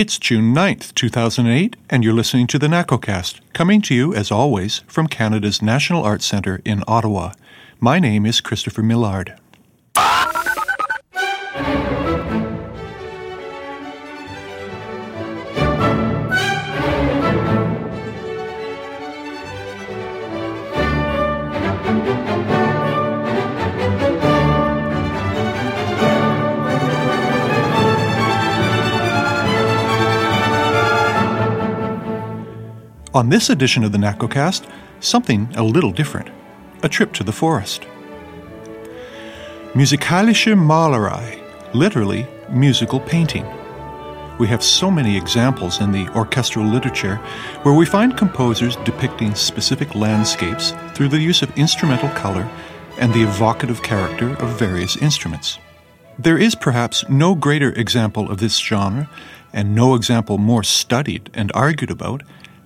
It's June 9th, 2008, and you're listening to the NACOcast, coming to you, as always, from Canada's National Arts Centre in Ottawa. My name is Christopher Millard. On this edition of the NACOcast, something a little different a trip to the forest. Musikalische Malerei, literally musical painting. We have so many examples in the orchestral literature where we find composers depicting specific landscapes through the use of instrumental color and the evocative character of various instruments. There is perhaps no greater example of this genre, and no example more studied and argued about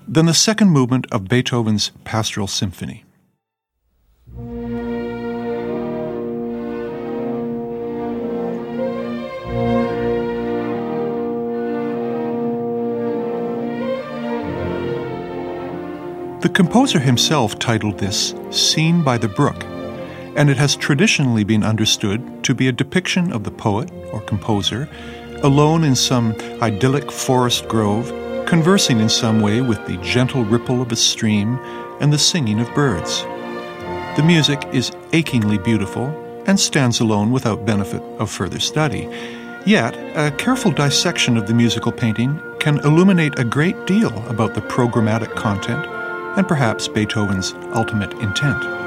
than the second movement of Beethoven's Pastoral Symphony. The composer himself titled this Scene by the Brook, and it has traditionally been understood to be a depiction of the poet or composer alone in some idyllic forest grove conversing in some way with the gentle ripple of a stream and the singing of birds. The music is achingly beautiful and stands alone without benefit of further study. Yet, a careful dissection of the musical painting can illuminate a great deal about the programmatic content and perhaps Beethoven's ultimate intent.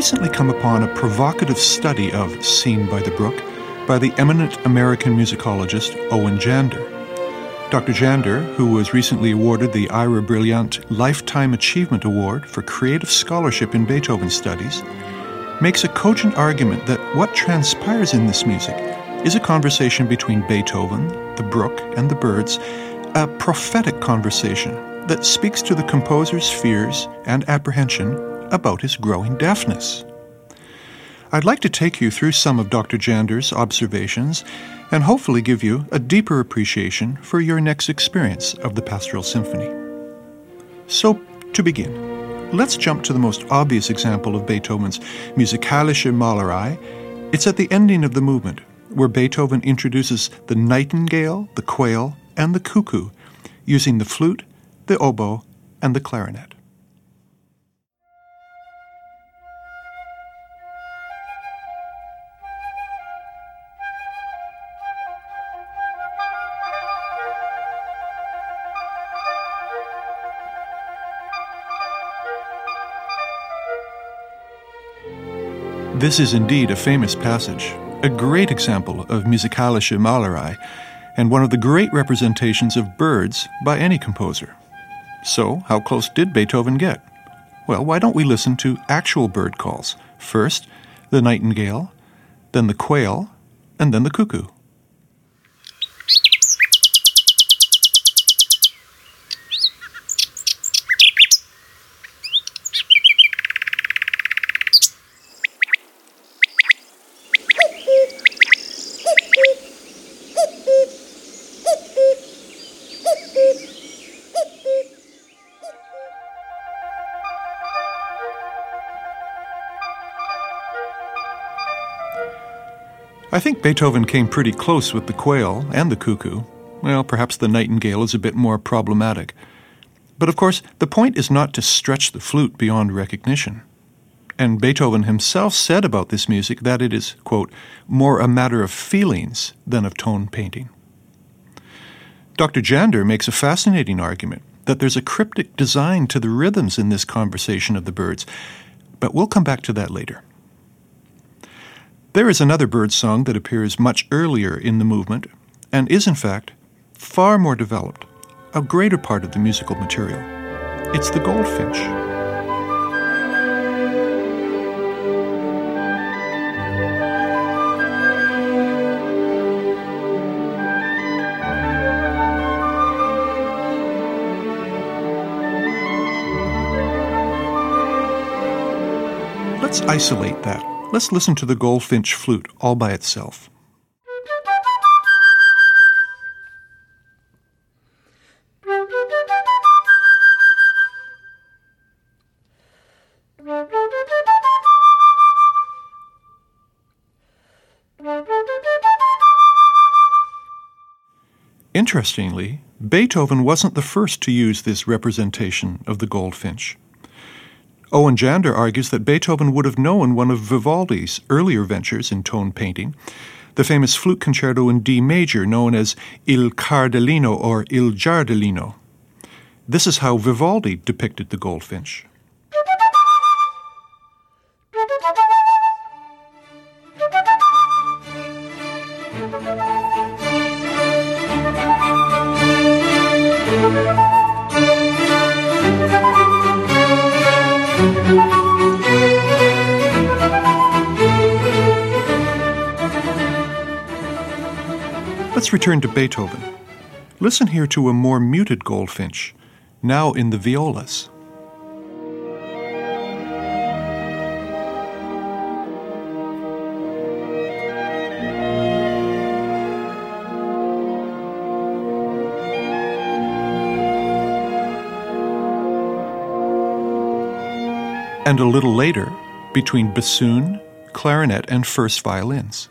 Recently come upon a provocative study of Scene by the Brook by the eminent American musicologist Owen Jander. Dr. Jander, who was recently awarded the Ira Brilliant Lifetime Achievement Award for Creative Scholarship in Beethoven Studies, makes a cogent argument that what transpires in this music is a conversation between Beethoven, the brook, and the birds, a prophetic conversation that speaks to the composer's fears and apprehension about his growing deafness. I'd like to take you through some of Dr. Jander's observations and hopefully give you a deeper appreciation for your next experience of the Pastoral Symphony. So, to begin, let's jump to the most obvious example of Beethoven's Musikalische Malerei. It's at the ending of the movement, where Beethoven introduces the nightingale, the quail, and the cuckoo, using the flute, the oboe, and the clarinet. This is indeed a famous passage, a great example of musikalische Malerei, and one of the great representations of birds by any composer. So, how close did Beethoven get? Well, why don't we listen to actual bird calls? First, the nightingale, then the quail, and then the cuckoo. I think Beethoven came pretty close with the quail and the cuckoo. Well, perhaps the nightingale is a bit more problematic. But of course, the point is not to stretch the flute beyond recognition. And Beethoven himself said about this music that it is, quote, more a matter of feelings than of tone painting. Dr. Jander makes a fascinating argument that there's a cryptic design to the rhythms in this conversation of the birds, but we'll come back to that later. There is another bird song that appears much earlier in the movement and is, in fact, far more developed, a greater part of the musical material. It's the goldfinch. Let's isolate that. Let's listen to the goldfinch flute all by itself. Interestingly, Beethoven wasn't the first to use this representation of the goldfinch. Owen Jander argues that Beethoven would have known one of Vivaldi's earlier ventures in tone painting, the famous flute concerto in D major known as Il Cardellino or Il Gardellino. This is how Vivaldi depicted the goldfinch. Let's return to Beethoven. Listen here to a more muted goldfinch, now in the violas. And a little later, between bassoon, clarinet, and first violins.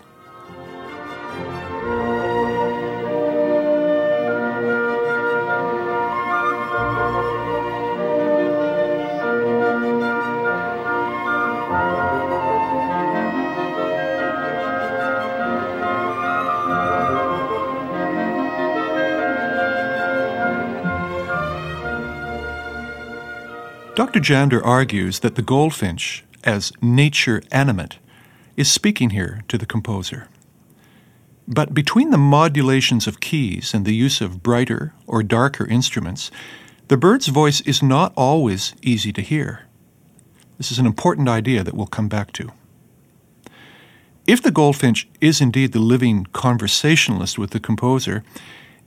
Dr. Jander argues that the goldfinch, as nature animate, is speaking here to the composer. But between the modulations of keys and the use of brighter or darker instruments, the bird's voice is not always easy to hear. This is an important idea that we'll come back to. If the goldfinch is indeed the living conversationalist with the composer,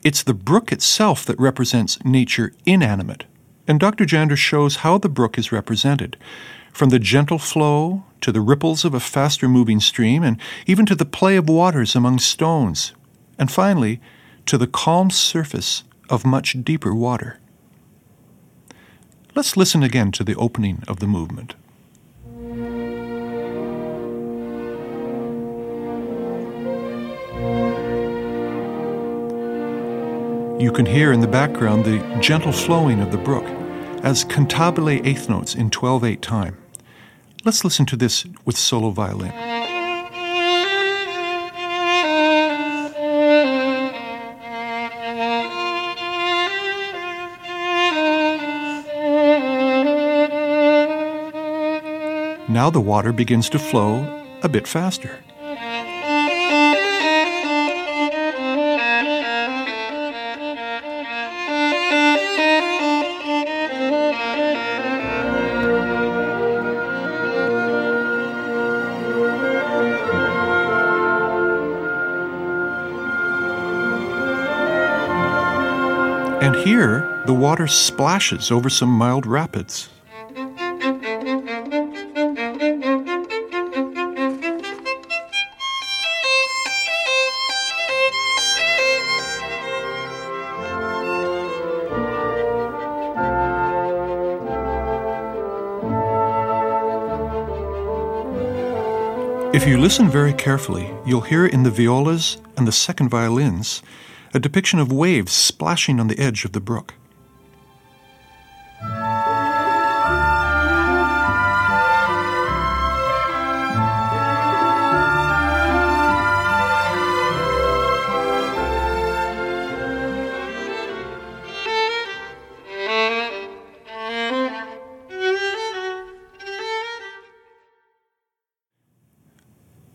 it's the brook itself that represents nature inanimate and Dr. Jander shows how the brook is represented, from the gentle flow to the ripples of a faster moving stream, and even to the play of waters among stones, and finally to the calm surface of much deeper water. Let's listen again to the opening of the movement. You can hear in the background the gentle flowing of the brook as cantabile eighth notes in 12 8 time. Let's listen to this with solo violin. Now the water begins to flow a bit faster. Here, the water splashes over some mild rapids. If you listen very carefully, you'll hear in the violas and the second violins a depiction of waves splashing on the edge of the brook.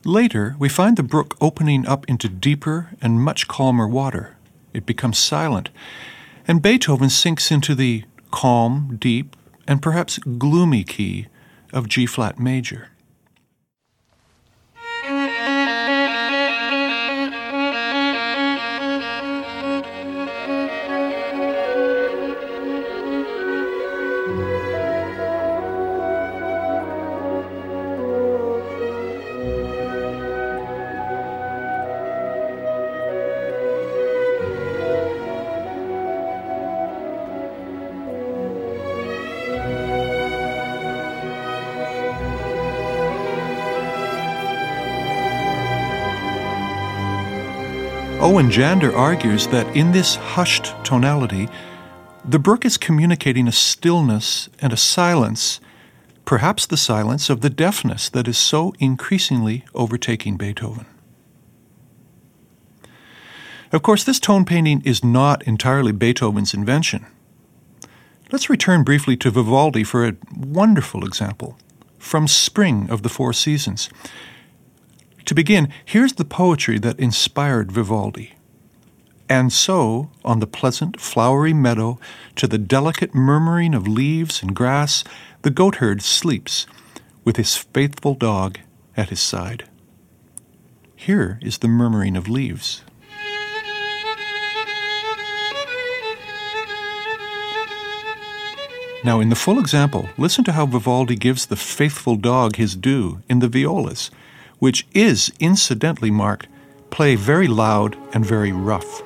Later, we find the brook opening up into deeper and much calmer water. It becomes silent, and Beethoven sinks into the calm, deep, and perhaps gloomy key of G flat major. Owen Jander argues that in this hushed tonality, the brook is communicating a stillness and a silence, perhaps the silence of the deafness that is so increasingly overtaking Beethoven. Of course, this tone painting is not entirely Beethoven's invention. Let's return briefly to Vivaldi for a wonderful example from Spring of the Four Seasons. To begin, here's the poetry that inspired Vivaldi. And so, on the pleasant, flowery meadow, to the delicate murmuring of leaves and grass, the goatherd sleeps, with his faithful dog at his side. Here is the murmuring of leaves. Now, in the full example, listen to how Vivaldi gives the faithful dog his due in the violas, which is incidentally marked play very loud and very rough.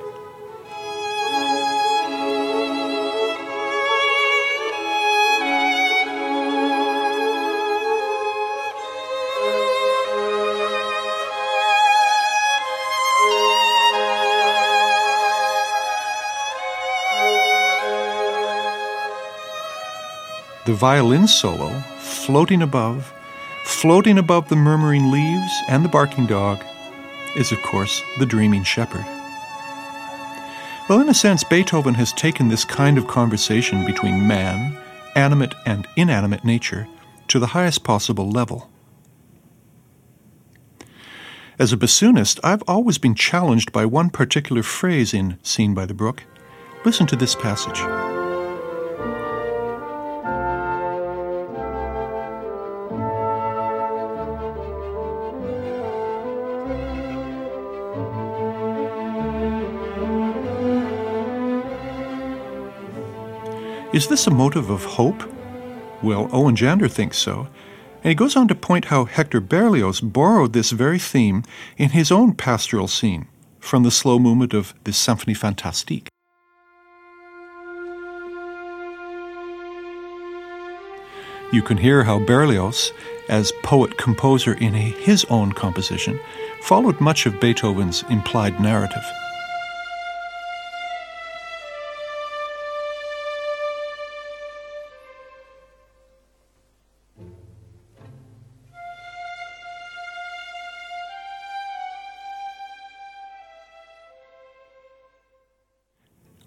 the violin solo floating above, floating above the murmuring leaves and the barking dog, is of course the dreaming shepherd. Well, in a sense, Beethoven has taken this kind of conversation between man, animate and inanimate nature, to the highest possible level. As a bassoonist, I've always been challenged by one particular phrase in Scene by the Brook. Listen to this passage. Is this a motive of hope? Well, Owen Jander thinks so. And he goes on to point how Hector Berlioz borrowed this very theme in his own pastoral scene from the slow movement of the Symphonie Fantastique. You can hear how Berlioz, as poet composer in his own composition, followed much of Beethoven's implied narrative.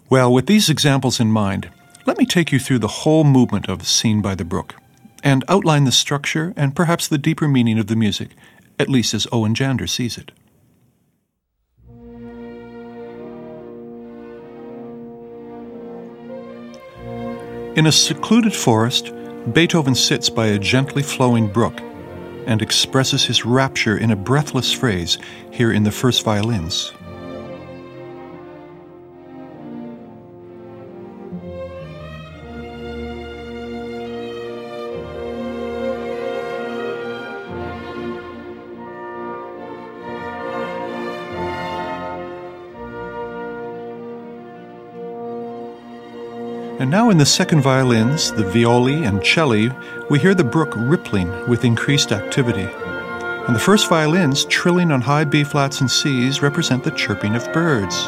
Well, with these examples in mind, let me take you through the whole movement of Scene by the Brook and outline the structure and perhaps the deeper meaning of the music, at least as Owen Jander sees it. In a secluded forest, Beethoven sits by a gently flowing brook and expresses his rapture in a breathless phrase here in the first violins. And now in the second violins, the violi and celli, we hear the brook rippling with increased activity. And the first violins, trilling on high B flats and Cs, represent the chirping of birds.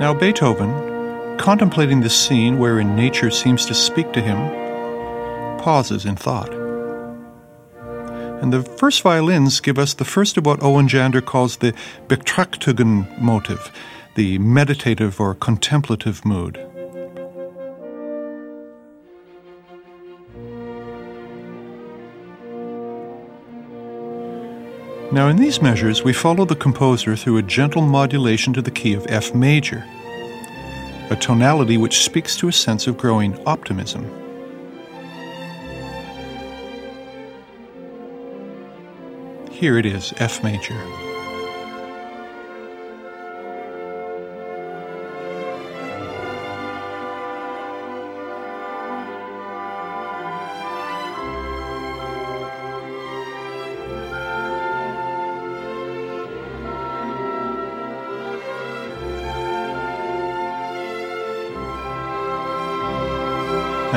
Now, Beethoven, contemplating the scene wherein nature seems to speak to him, pauses in thought. And the first violins give us the first of what Owen Jander calls the Betrachtungen motive, the meditative or contemplative mood. Now, in these measures, we follow the composer through a gentle modulation to the key of F major, a tonality which speaks to a sense of growing optimism. Here it is, F major.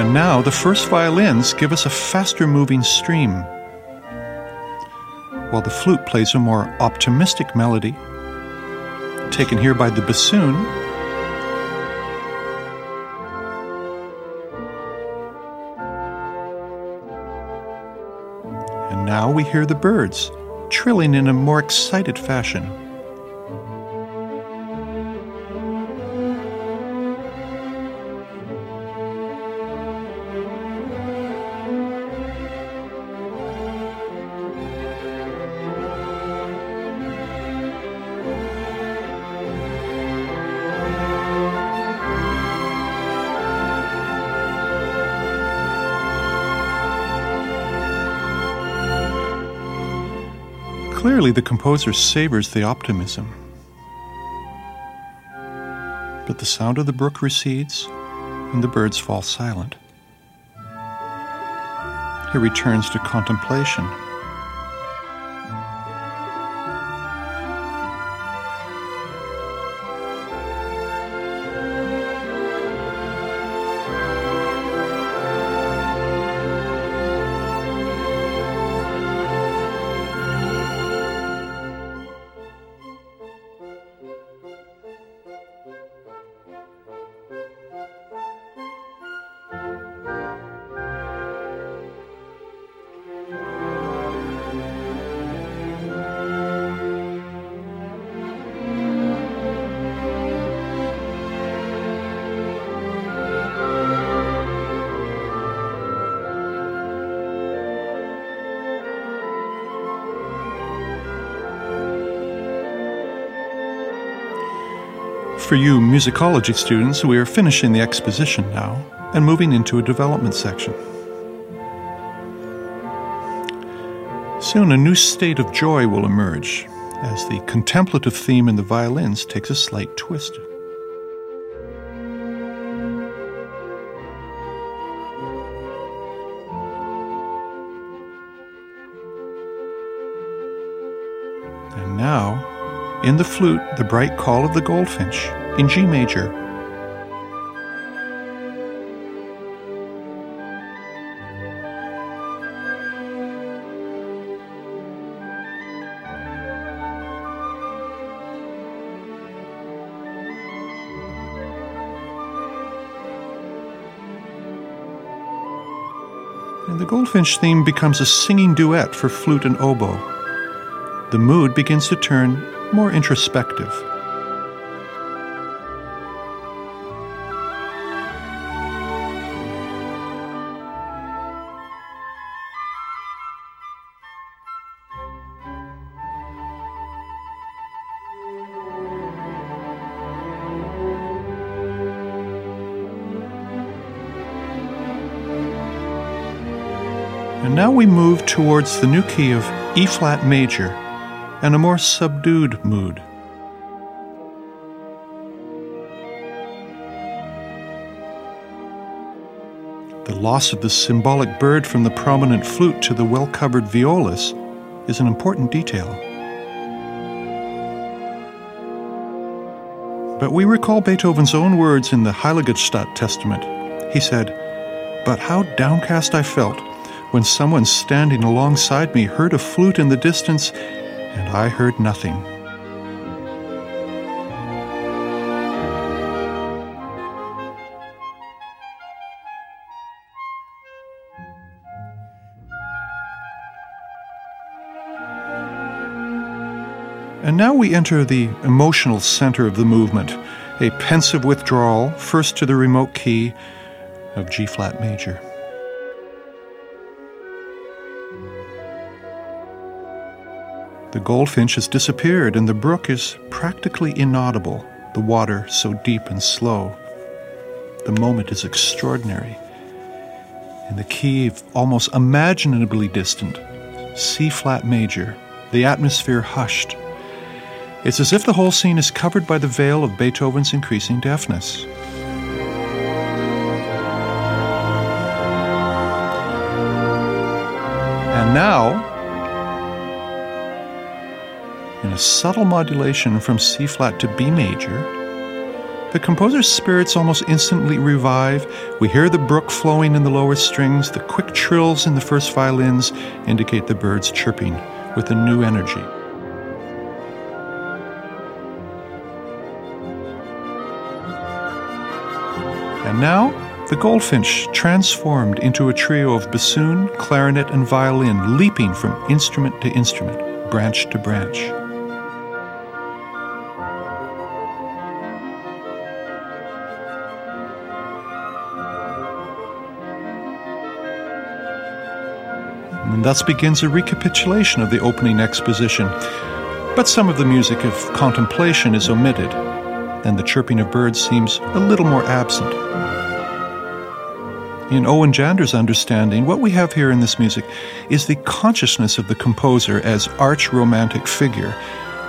And now the first violins give us a faster moving stream, while the flute plays a more optimistic melody, taken here by the bassoon. And now we hear the birds trilling in a more excited fashion. The composer savors the optimism. But the sound of the brook recedes, and the birds fall silent. He returns to contemplation. For you musicology students, we are finishing the exposition now and moving into a development section. Soon a new state of joy will emerge as the contemplative theme in the violins takes a slight twist. And now, in the flute, the bright call of the goldfinch in G major. And the goldfinch theme becomes a singing duet for flute and oboe. The mood begins to turn more introspective. And now we move towards the new key of E flat major and a more subdued mood. The loss of the symbolic bird from the prominent flute to the well covered violas is an important detail. But we recall Beethoven's own words in the Heiligenstadt Testament. He said, But how downcast I felt when someone standing alongside me heard a flute in the distance and I heard nothing. And now we enter the emotional center of the movement, a pensive withdrawal, first to the remote key of G flat major. The goldfinch has disappeared, and the brook is practically inaudible, the water so deep and slow. The moment is extraordinary. In the key, of almost imaginably distant, C flat major, the atmosphere hushed. It's as if the whole scene is covered by the veil of Beethoven's increasing deafness. And now, a subtle modulation from C flat to B major, the composer's spirits almost instantly revive. We hear the brook flowing in the lower strings, the quick trills in the first violins indicate the birds chirping with a new energy. And now, the goldfinch transformed into a trio of bassoon, clarinet, and violin, leaping from instrument to instrument, branch to branch. And thus begins a recapitulation of the opening exposition. But some of the music of contemplation is omitted, and the chirping of birds seems a little more absent. In Owen Jander's understanding, what we have here in this music is the consciousness of the composer as arch romantic figure,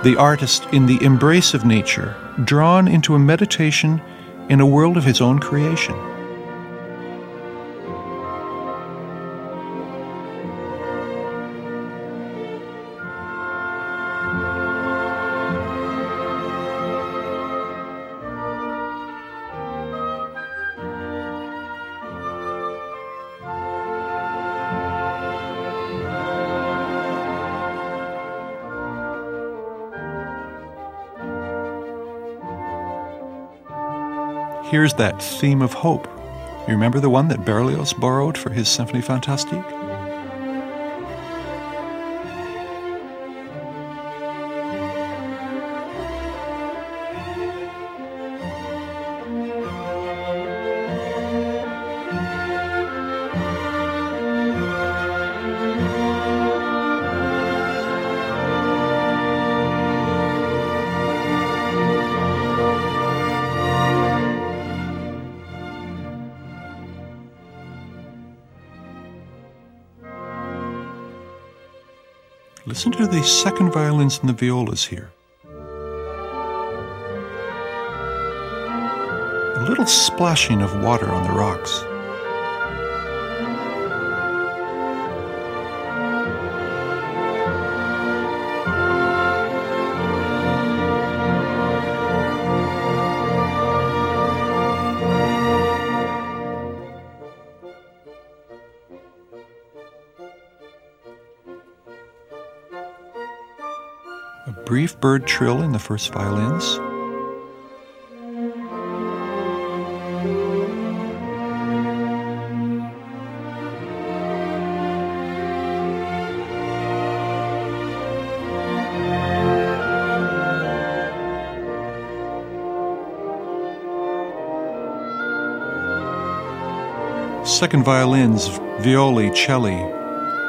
the artist in the embrace of nature, drawn into a meditation in a world of his own creation. Here's that theme of hope. You remember the one that Berlioz borrowed for his Symphonie Fantastique? Listen to the second violins and the violas here. A little splashing of water on the rocks. Bird trill in the first violins. Second violins, violi, celli,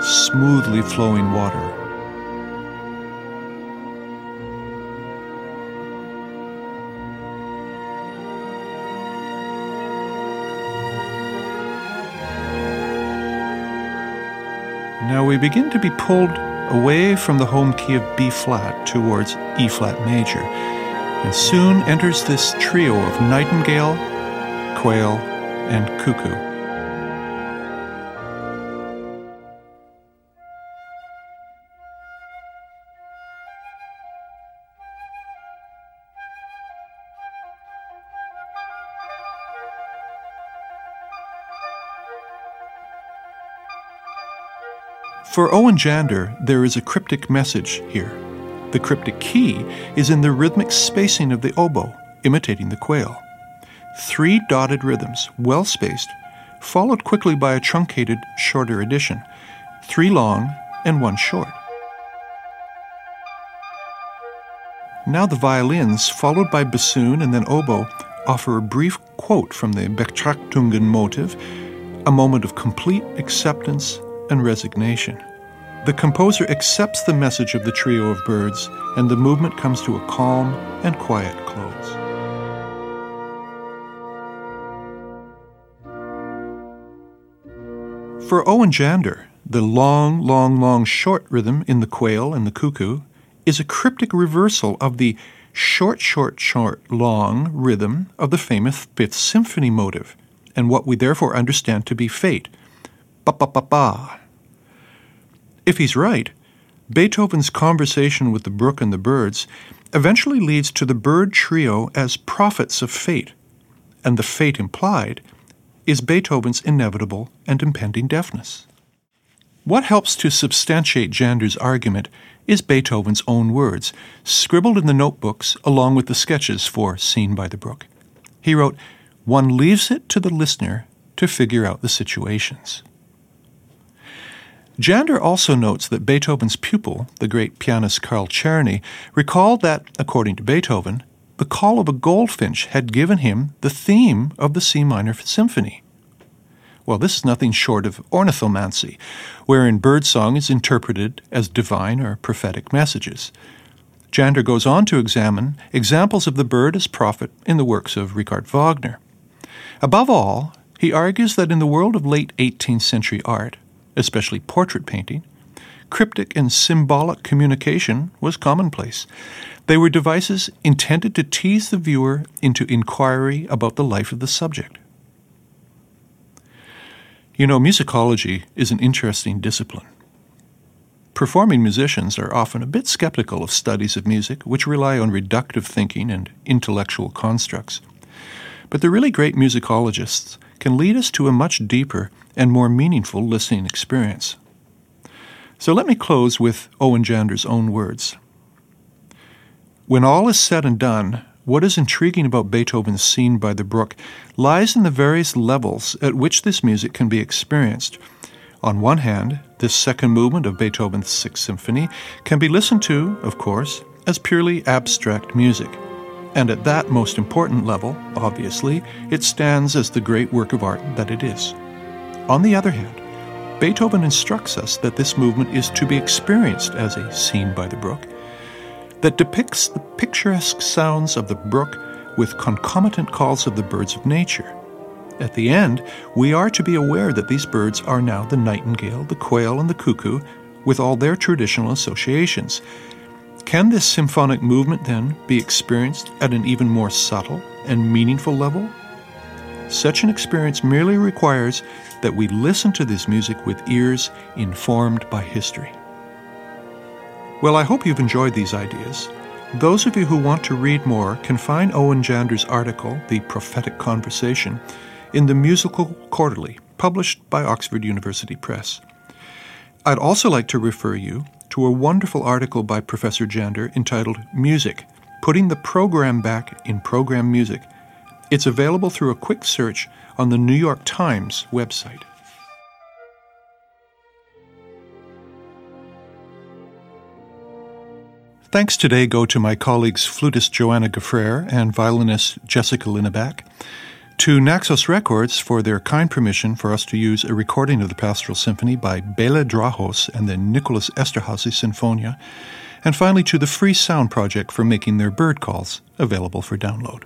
smoothly flowing water. We begin to be pulled away from the home key of B flat towards E flat major, and soon enters this trio of nightingale, quail, and cuckoo. For Owen Jander, there is a cryptic message here. The cryptic key is in the rhythmic spacing of the oboe, imitating the quail. Three dotted rhythms, well spaced, followed quickly by a truncated, shorter addition, three long and one short. Now the violins, followed by bassoon and then oboe, offer a brief quote from the Betrachtungen motive, a moment of complete acceptance and resignation. The composer accepts the message of the trio of birds, and the movement comes to a calm and quiet close. For Owen Jander, the long, long, long short rhythm in the quail and the cuckoo is a cryptic reversal of the short, short, short, long rhythm of the famous Fifth Symphony motive, and what we therefore understand to be fate. Ba ba ba ba. If he's right, Beethoven's conversation with the brook and the birds eventually leads to the bird trio as prophets of fate, and the fate implied is Beethoven's inevitable and impending deafness. What helps to substantiate Jander's argument is Beethoven's own words, scribbled in the notebooks along with the sketches for Scene by the Brook. He wrote, One leaves it to the listener to figure out the situations. Jander also notes that Beethoven's pupil, the great pianist Carl Czerny, recalled that, according to Beethoven, the call of a goldfinch had given him the theme of the C minor symphony. Well, this is nothing short of ornithomancy, wherein birdsong is interpreted as divine or prophetic messages. Jander goes on to examine examples of the bird as prophet in the works of Richard Wagner. Above all, he argues that in the world of late 18th century art, especially portrait painting, cryptic and symbolic communication was commonplace. They were devices intended to tease the viewer into inquiry about the life of the subject. You know, musicology is an interesting discipline. Performing musicians are often a bit skeptical of studies of music which rely on reductive thinking and intellectual constructs. But the really great musicologists can lead us to a much deeper and more meaningful listening experience. So let me close with Owen Jander's own words. When all is said and done, what is intriguing about Beethoven's Scene by the Brook lies in the various levels at which this music can be experienced. On one hand, this second movement of Beethoven's Sixth Symphony can be listened to, of course, as purely abstract music. And at that most important level, obviously, it stands as the great work of art that it is. On the other hand, Beethoven instructs us that this movement is to be experienced as a scene by the brook, that depicts the picturesque sounds of the brook with concomitant calls of the birds of nature. At the end, we are to be aware that these birds are now the nightingale, the quail, and the cuckoo, with all their traditional associations. Can this symphonic movement then be experienced at an even more subtle and meaningful level? Such an experience merely requires that we listen to this music with ears informed by history. Well, I hope you've enjoyed these ideas. Those of you who want to read more can find Owen Jander's article, The Prophetic Conversation, in the Musical Quarterly, published by Oxford University Press. I'd also like to refer you to a wonderful article by Professor Jander entitled Music Putting the Program Back in Program Music. It's available through a quick search on the New York Times website. Thanks today go to my colleagues flutist Joanna G'froerer and violinist Jessica Linnebach, to Naxos Records for their kind permission for us to use a recording of the Pastoral Symphony by Bela Drahos and the Nicholas Esterhazy Sinfonia, and finally to the Free Sound Project for making their bird calls available for download.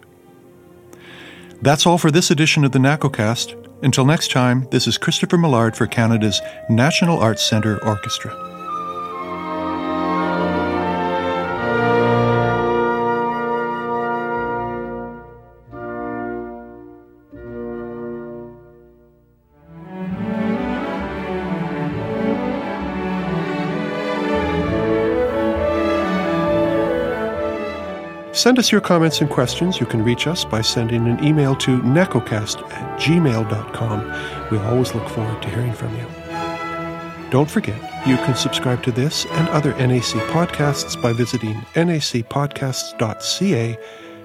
That's all for this edition of the NACOcast. Until next time, this is Christopher Millard for Canada's National Arts Centre Orchestra. Send us your comments and questions. You can reach us by sending an email to nacocast at gmail.com. We always look forward to hearing from you. Don't forget, you can subscribe to this and other NAC podcasts by visiting nacpodcasts.ca,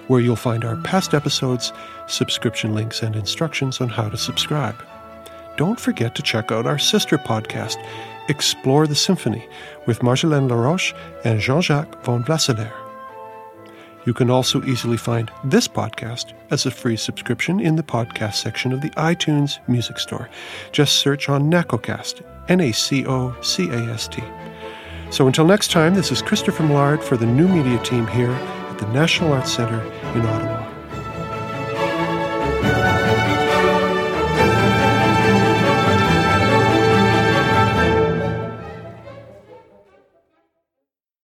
where you'll find our past episodes, subscription links, and instructions on how to subscribe. Don't forget to check out our sister podcast, Explore the Symphony, with Marjolaine Laroche and Jean Jacques Van Vlasselaer. You can also easily find this podcast as a free subscription in the podcast section of the iTunes Music Store. Just search on NACOcast, N A C O C A S T. So until next time, this is Christopher Millard for the new media team here at the National Arts Centre in Ottawa.